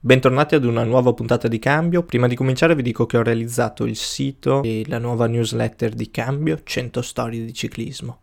Bentornati ad una nuova puntata di Cambio. Prima di cominciare vi dico che ho realizzato il sito e la nuova newsletter di Cambio 100 storie di ciclismo.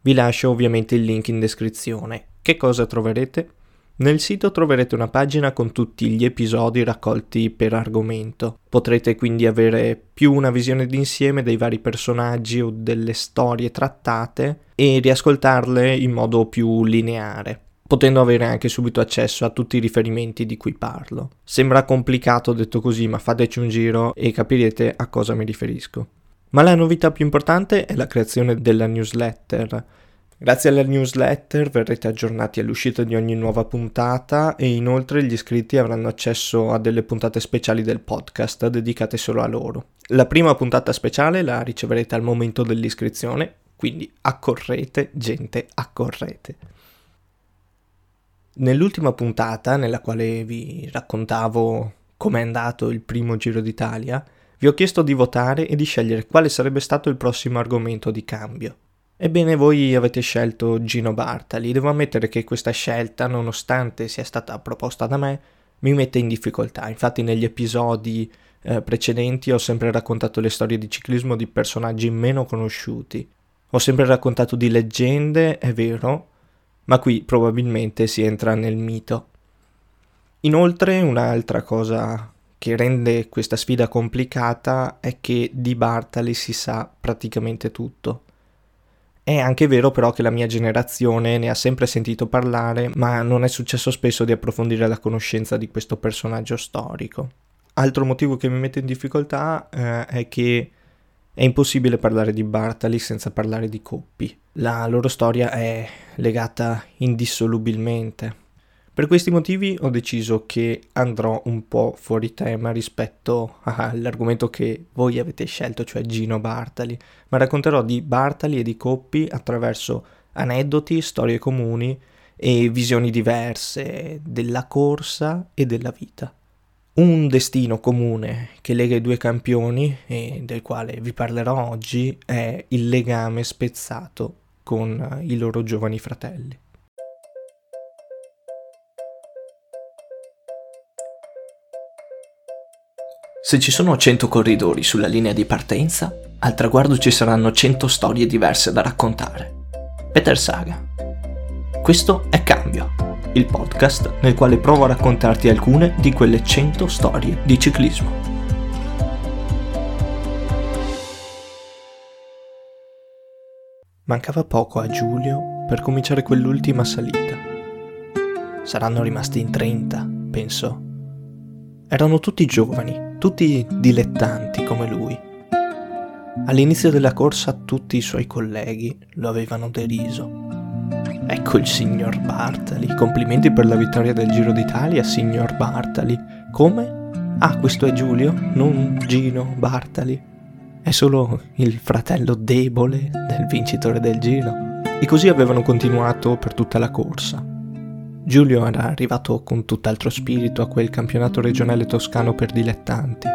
Vi lascio ovviamente il link in descrizione. Che cosa troverete? Nel sito troverete una pagina con tutti gli episodi raccolti per argomento. Potrete quindi avere più una visione d'insieme dei vari personaggi o delle storie trattate e riascoltarle in modo più lineare potendo avere anche subito accesso a tutti i riferimenti di cui parlo. Sembra complicato detto così, ma fateci un giro e capirete a cosa mi riferisco. Ma la novità più importante è la creazione della newsletter. Grazie alla newsletter verrete aggiornati all'uscita di ogni nuova puntata e inoltre gli iscritti avranno accesso a delle puntate speciali del podcast dedicate solo a loro. La prima puntata speciale la riceverete al momento dell'iscrizione, quindi accorrete, gente, accorrete. Nell'ultima puntata, nella quale vi raccontavo com'è andato il primo Giro d'Italia, vi ho chiesto di votare e di scegliere quale sarebbe stato il prossimo argomento di cambio. Ebbene, voi avete scelto Gino Bartali. Devo ammettere che questa scelta, nonostante sia stata proposta da me, mi mette in difficoltà. Infatti, negli episodi eh, precedenti ho sempre raccontato le storie di ciclismo di personaggi meno conosciuti. Ho sempre raccontato di leggende, è vero, ma qui probabilmente si entra nel mito. Inoltre un'altra cosa che rende questa sfida complicata è che di Bartali si sa praticamente tutto. È anche vero però che la mia generazione ne ha sempre sentito parlare, ma non è successo spesso di approfondire la conoscenza di questo personaggio storico. Altro motivo che mi mette in difficoltà eh, è che è impossibile parlare di Bartali senza parlare di Coppi. La loro storia è legata indissolubilmente. Per questi motivi ho deciso che andrò un po' fuori tema rispetto all'argomento che voi avete scelto, cioè Gino Bartali, ma racconterò di Bartali e di Coppi attraverso aneddoti, storie comuni e visioni diverse della corsa e della vita. Un destino comune che lega i due campioni e del quale vi parlerò oggi è il legame spezzato con i loro giovani fratelli. Se ci sono 100 corridori sulla linea di partenza, al traguardo ci saranno 100 storie diverse da raccontare. Peter Saga. Questo è Cambio il podcast nel quale provo a raccontarti alcune di quelle 100 storie di ciclismo. Mancava poco a Giulio per cominciare quell'ultima salita. Saranno rimasti in 30, pensò. Erano tutti giovani, tutti dilettanti come lui. All'inizio della corsa tutti i suoi colleghi lo avevano deriso Ecco il signor Bartali. Complimenti per la vittoria del Giro d'Italia, signor Bartali. Come? Ah, questo è Giulio, non Gino Bartali. È solo il fratello debole del vincitore del Giro. E così avevano continuato per tutta la corsa. Giulio era arrivato con tutt'altro spirito a quel campionato regionale toscano per dilettanti.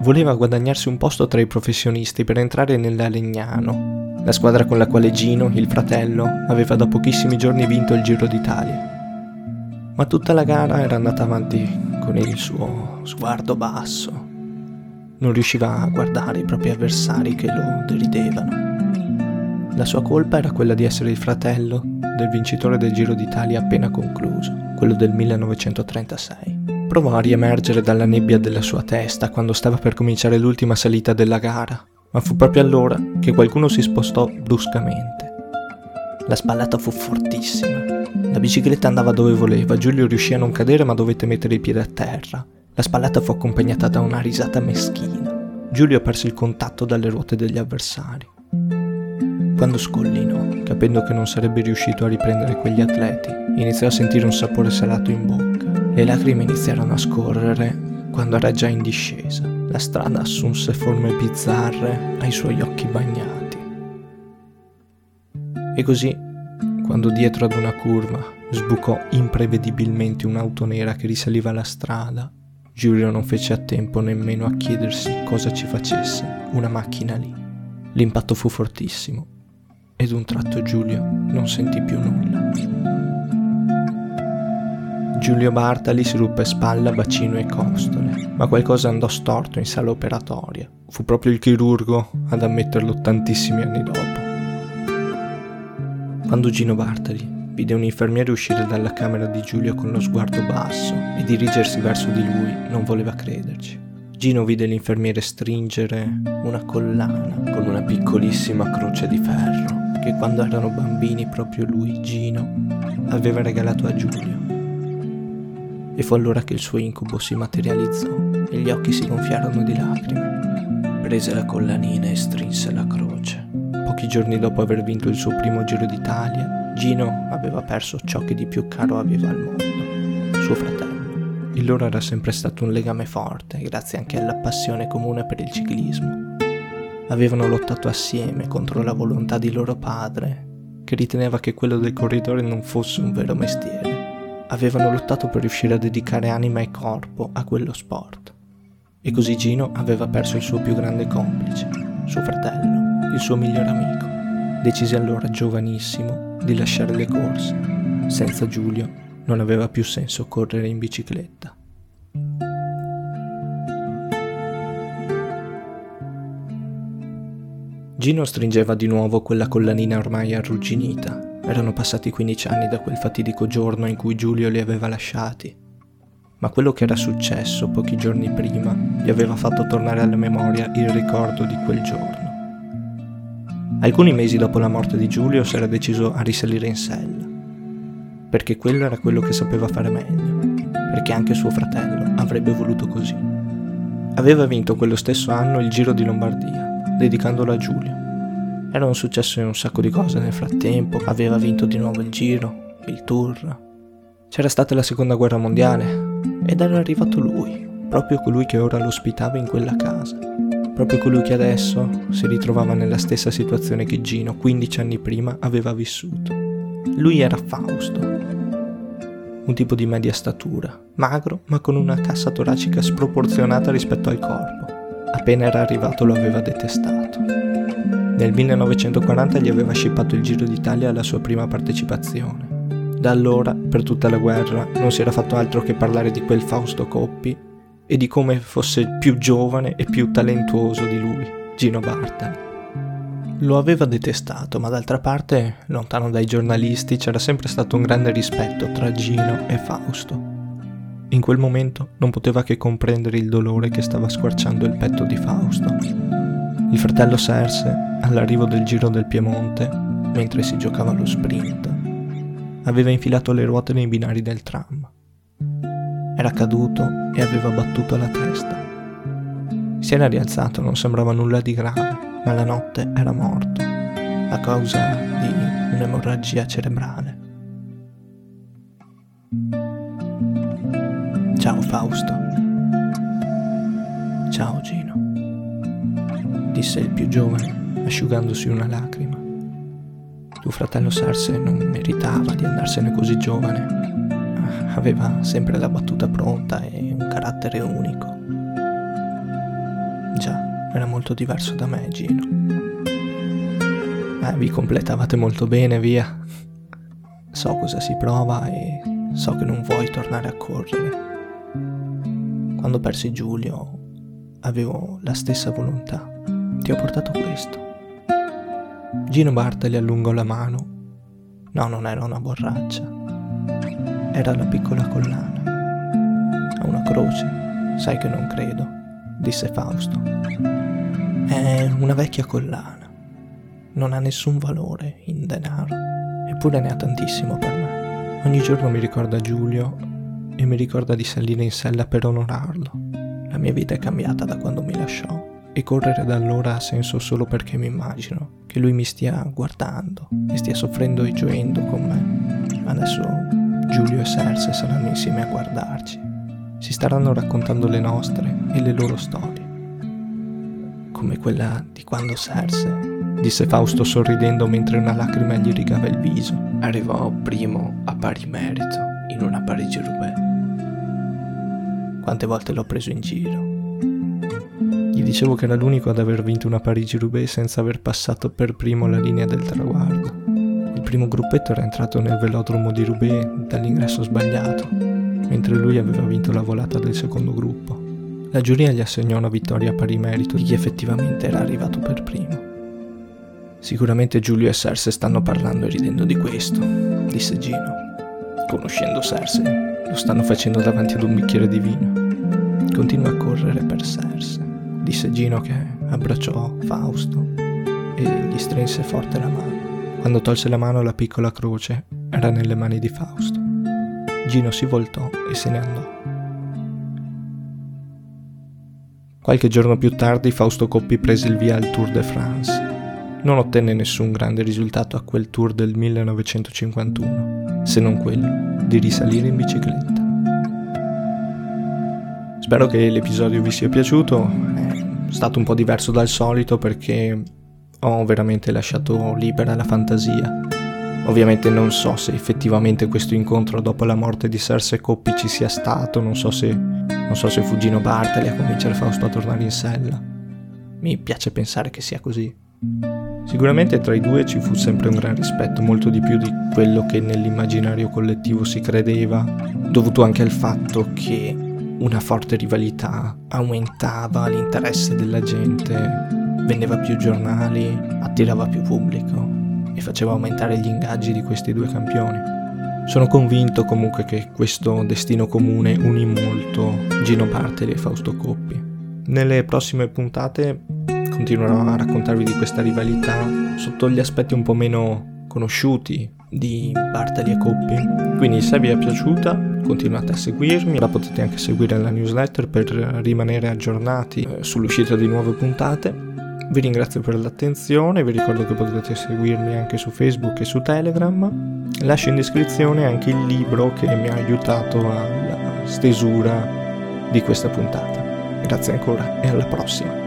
Voleva guadagnarsi un posto tra i professionisti per entrare nella Legnano, la squadra con la quale Gino, il fratello, aveva da pochissimi giorni vinto il Giro d'Italia. Ma tutta la gara era andata avanti con il suo sguardo basso. Non riusciva a guardare i propri avversari che lo deridevano. La sua colpa era quella di essere il fratello del vincitore del Giro d'Italia appena concluso, quello del 1936. Provò a riemergere dalla nebbia della sua testa quando stava per cominciare l'ultima salita della gara ma fu proprio allora che qualcuno si spostò bruscamente. La spallata fu fortissima. La bicicletta andava dove voleva, Giulio riuscì a non cadere ma dovette mettere i piedi a terra. La spallata fu accompagnata da una risata meschina. Giulio perse il contatto dalle ruote degli avversari. Quando scollinò, capendo che non sarebbe riuscito a riprendere quegli atleti, iniziò a sentire un sapore salato in bocca. Le lacrime iniziarono a scorrere quando era già in discesa. La strada assunse forme bizzarre ai suoi occhi bagnati. E così, quando dietro ad una curva sbucò imprevedibilmente un'auto nera che risaliva la strada, Giulio non fece a tempo nemmeno a chiedersi cosa ci facesse una macchina lì. L'impatto fu fortissimo ed un tratto Giulio non sentì più nulla. Giulio Bartali si ruppe spalla, bacino e costole, ma qualcosa andò storto in sala operatoria. Fu proprio il chirurgo ad ammetterlo tantissimi anni dopo. Quando Gino Bartali vide un infermiere uscire dalla camera di Giulio con lo sguardo basso e dirigersi verso di lui, non voleva crederci. Gino vide l'infermiere stringere una collana con una piccolissima croce di ferro che quando erano bambini proprio lui, Gino, aveva regalato a Giulio. E fu allora che il suo incubo si materializzò e gli occhi si gonfiarono di lacrime. Prese la collanina e strinse la croce. Pochi giorni dopo aver vinto il suo primo Giro d'Italia, Gino aveva perso ciò che di più caro aveva al mondo, suo fratello. Il loro era sempre stato un legame forte, grazie anche alla passione comune per il ciclismo. Avevano lottato assieme contro la volontà di loro padre, che riteneva che quello del corridore non fosse un vero mestiere. Avevano lottato per riuscire a dedicare anima e corpo a quello sport. E così Gino aveva perso il suo più grande complice, suo fratello, il suo migliore amico. Decise allora, giovanissimo, di lasciare le corse. Senza Giulio non aveva più senso correre in bicicletta. Gino stringeva di nuovo quella collanina ormai arrugginita. Erano passati 15 anni da quel fatidico giorno in cui Giulio li aveva lasciati. Ma quello che era successo pochi giorni prima gli aveva fatto tornare alla memoria il ricordo di quel giorno. Alcuni mesi dopo la morte di Giulio si era deciso a risalire in sella perché quello era quello che sapeva fare meglio, perché anche suo fratello avrebbe voluto così. Aveva vinto quello stesso anno il Giro di Lombardia, dedicandolo a Giulio. Erano successe un sacco di cose nel frattempo, aveva vinto di nuovo il Giro, il Tour. C'era stata la seconda guerra mondiale ed era arrivato lui, proprio colui che ora lo ospitava in quella casa, proprio colui che adesso si ritrovava nella stessa situazione che Gino 15 anni prima aveva vissuto. Lui era Fausto, un tipo di media statura, magro ma con una cassa toracica sproporzionata rispetto al corpo. Appena era arrivato lo aveva detestato. Nel 1940 gli aveva scippato il Giro d'Italia alla sua prima partecipazione. Da allora, per tutta la guerra, non si era fatto altro che parlare di quel Fausto Coppi e di come fosse più giovane e più talentuoso di lui, Gino Bartali. Lo aveva detestato, ma d'altra parte, lontano dai giornalisti, c'era sempre stato un grande rispetto tra Gino e Fausto. In quel momento non poteva che comprendere il dolore che stava squarciando il petto di Fausto. Il fratello Serse, all'arrivo del Giro del Piemonte, mentre si giocava lo sprint, aveva infilato le ruote nei binari del tram. Era caduto e aveva battuto la testa. Si era rialzato, non sembrava nulla di grave ma la notte era morto a causa di un'emorragia cerebrale. Ciao Fausto. Disse il più giovane, asciugandosi una lacrima. Tuo fratello Sarse non meritava di andarsene così giovane. Aveva sempre la battuta pronta e un carattere unico. Già, era molto diverso da me, Gino. Eh, vi completavate molto bene, via. So cosa si prova e so che non vuoi tornare a correre. Quando persi Giulio avevo la stessa volontà. Ti ho portato questo. Gino Bartali allungò la mano. No, non era una borraccia. Era la piccola collana. A una croce. Sai che non credo, disse Fausto. È una vecchia collana. Non ha nessun valore in denaro, eppure ne ha tantissimo per me. Ogni giorno mi ricorda Giulio e mi ricorda di salire in sella per onorarlo. La mia vita è cambiata da quando mi lasciò e correre da allora ha senso solo perché mi immagino che lui mi stia guardando e stia soffrendo e gioendo con me. Adesso Giulio e Serse saranno insieme a guardarci. Si staranno raccontando le nostre e le loro storie come quella di quando Serse, disse Fausto sorridendo mentre una lacrima gli rigava il viso. Arrivò primo a pari merito in una Parigi-Roubaix. Quante volte l'ho preso in giro. Dicevo che era l'unico ad aver vinto una Parigi-Roubaix senza aver passato per primo la linea del traguardo. Il primo gruppetto era entrato nel velodromo di Roubaix dall'ingresso sbagliato mentre lui aveva vinto la volata del secondo gruppo. La giuria gli assegnò una vittoria pari merito di chi effettivamente era arrivato per primo. Sicuramente Giulio e Cersei stanno parlando e ridendo di questo, disse Gino. Conoscendo Cersei, lo stanno facendo davanti ad un bicchiere di vino. Continua a correre per Cersei, disse Gino che abbracciò Fausto e gli strinse forte la mano. Quando tolse la mano la piccola croce era nelle mani di Fausto. Gino si voltò e se ne andò. Qualche giorno più tardi Fausto Coppi prese il via al Tour de France non ottenne nessun grande risultato a quel tour del 1951, se non quello di risalire in bicicletta. Spero che l'episodio vi sia piaciuto, stato un po' diverso dal solito perché ho veramente lasciato libera la fantasia. Ovviamente non so se effettivamente questo incontro dopo la morte di Cersei Coppi ci sia stato, non so se, non so se fu Gino Bartali a convincere Fausto a tornare in sella. Mi piace pensare che sia così. Sicuramente tra i due ci fu sempre un gran rispetto, molto di più di quello che nell'immaginario collettivo si credeva, dovuto anche al fatto che una forte rivalità aumentava l'interesse della gente, vendeva più giornali, attirava più pubblico e faceva aumentare gli ingaggi di questi due campioni. Sono convinto comunque che questo destino comune unì molto Gino Bartoli e Fausto Coppi. Nelle prossime puntate continuerò a raccontarvi di questa rivalità sotto gli aspetti un po' meno conosciuti di Bartali e Coppi. Quindi se vi è piaciuta continuate a seguirmi, la potete anche seguire nella newsletter per rimanere aggiornati eh, sull'uscita di nuove puntate. Vi ringrazio per l'attenzione, vi ricordo che potete seguirmi anche su Facebook e su Telegram. Lascio in descrizione anche il libro che mi ha aiutato alla stesura di questa puntata. Grazie ancora e alla prossima.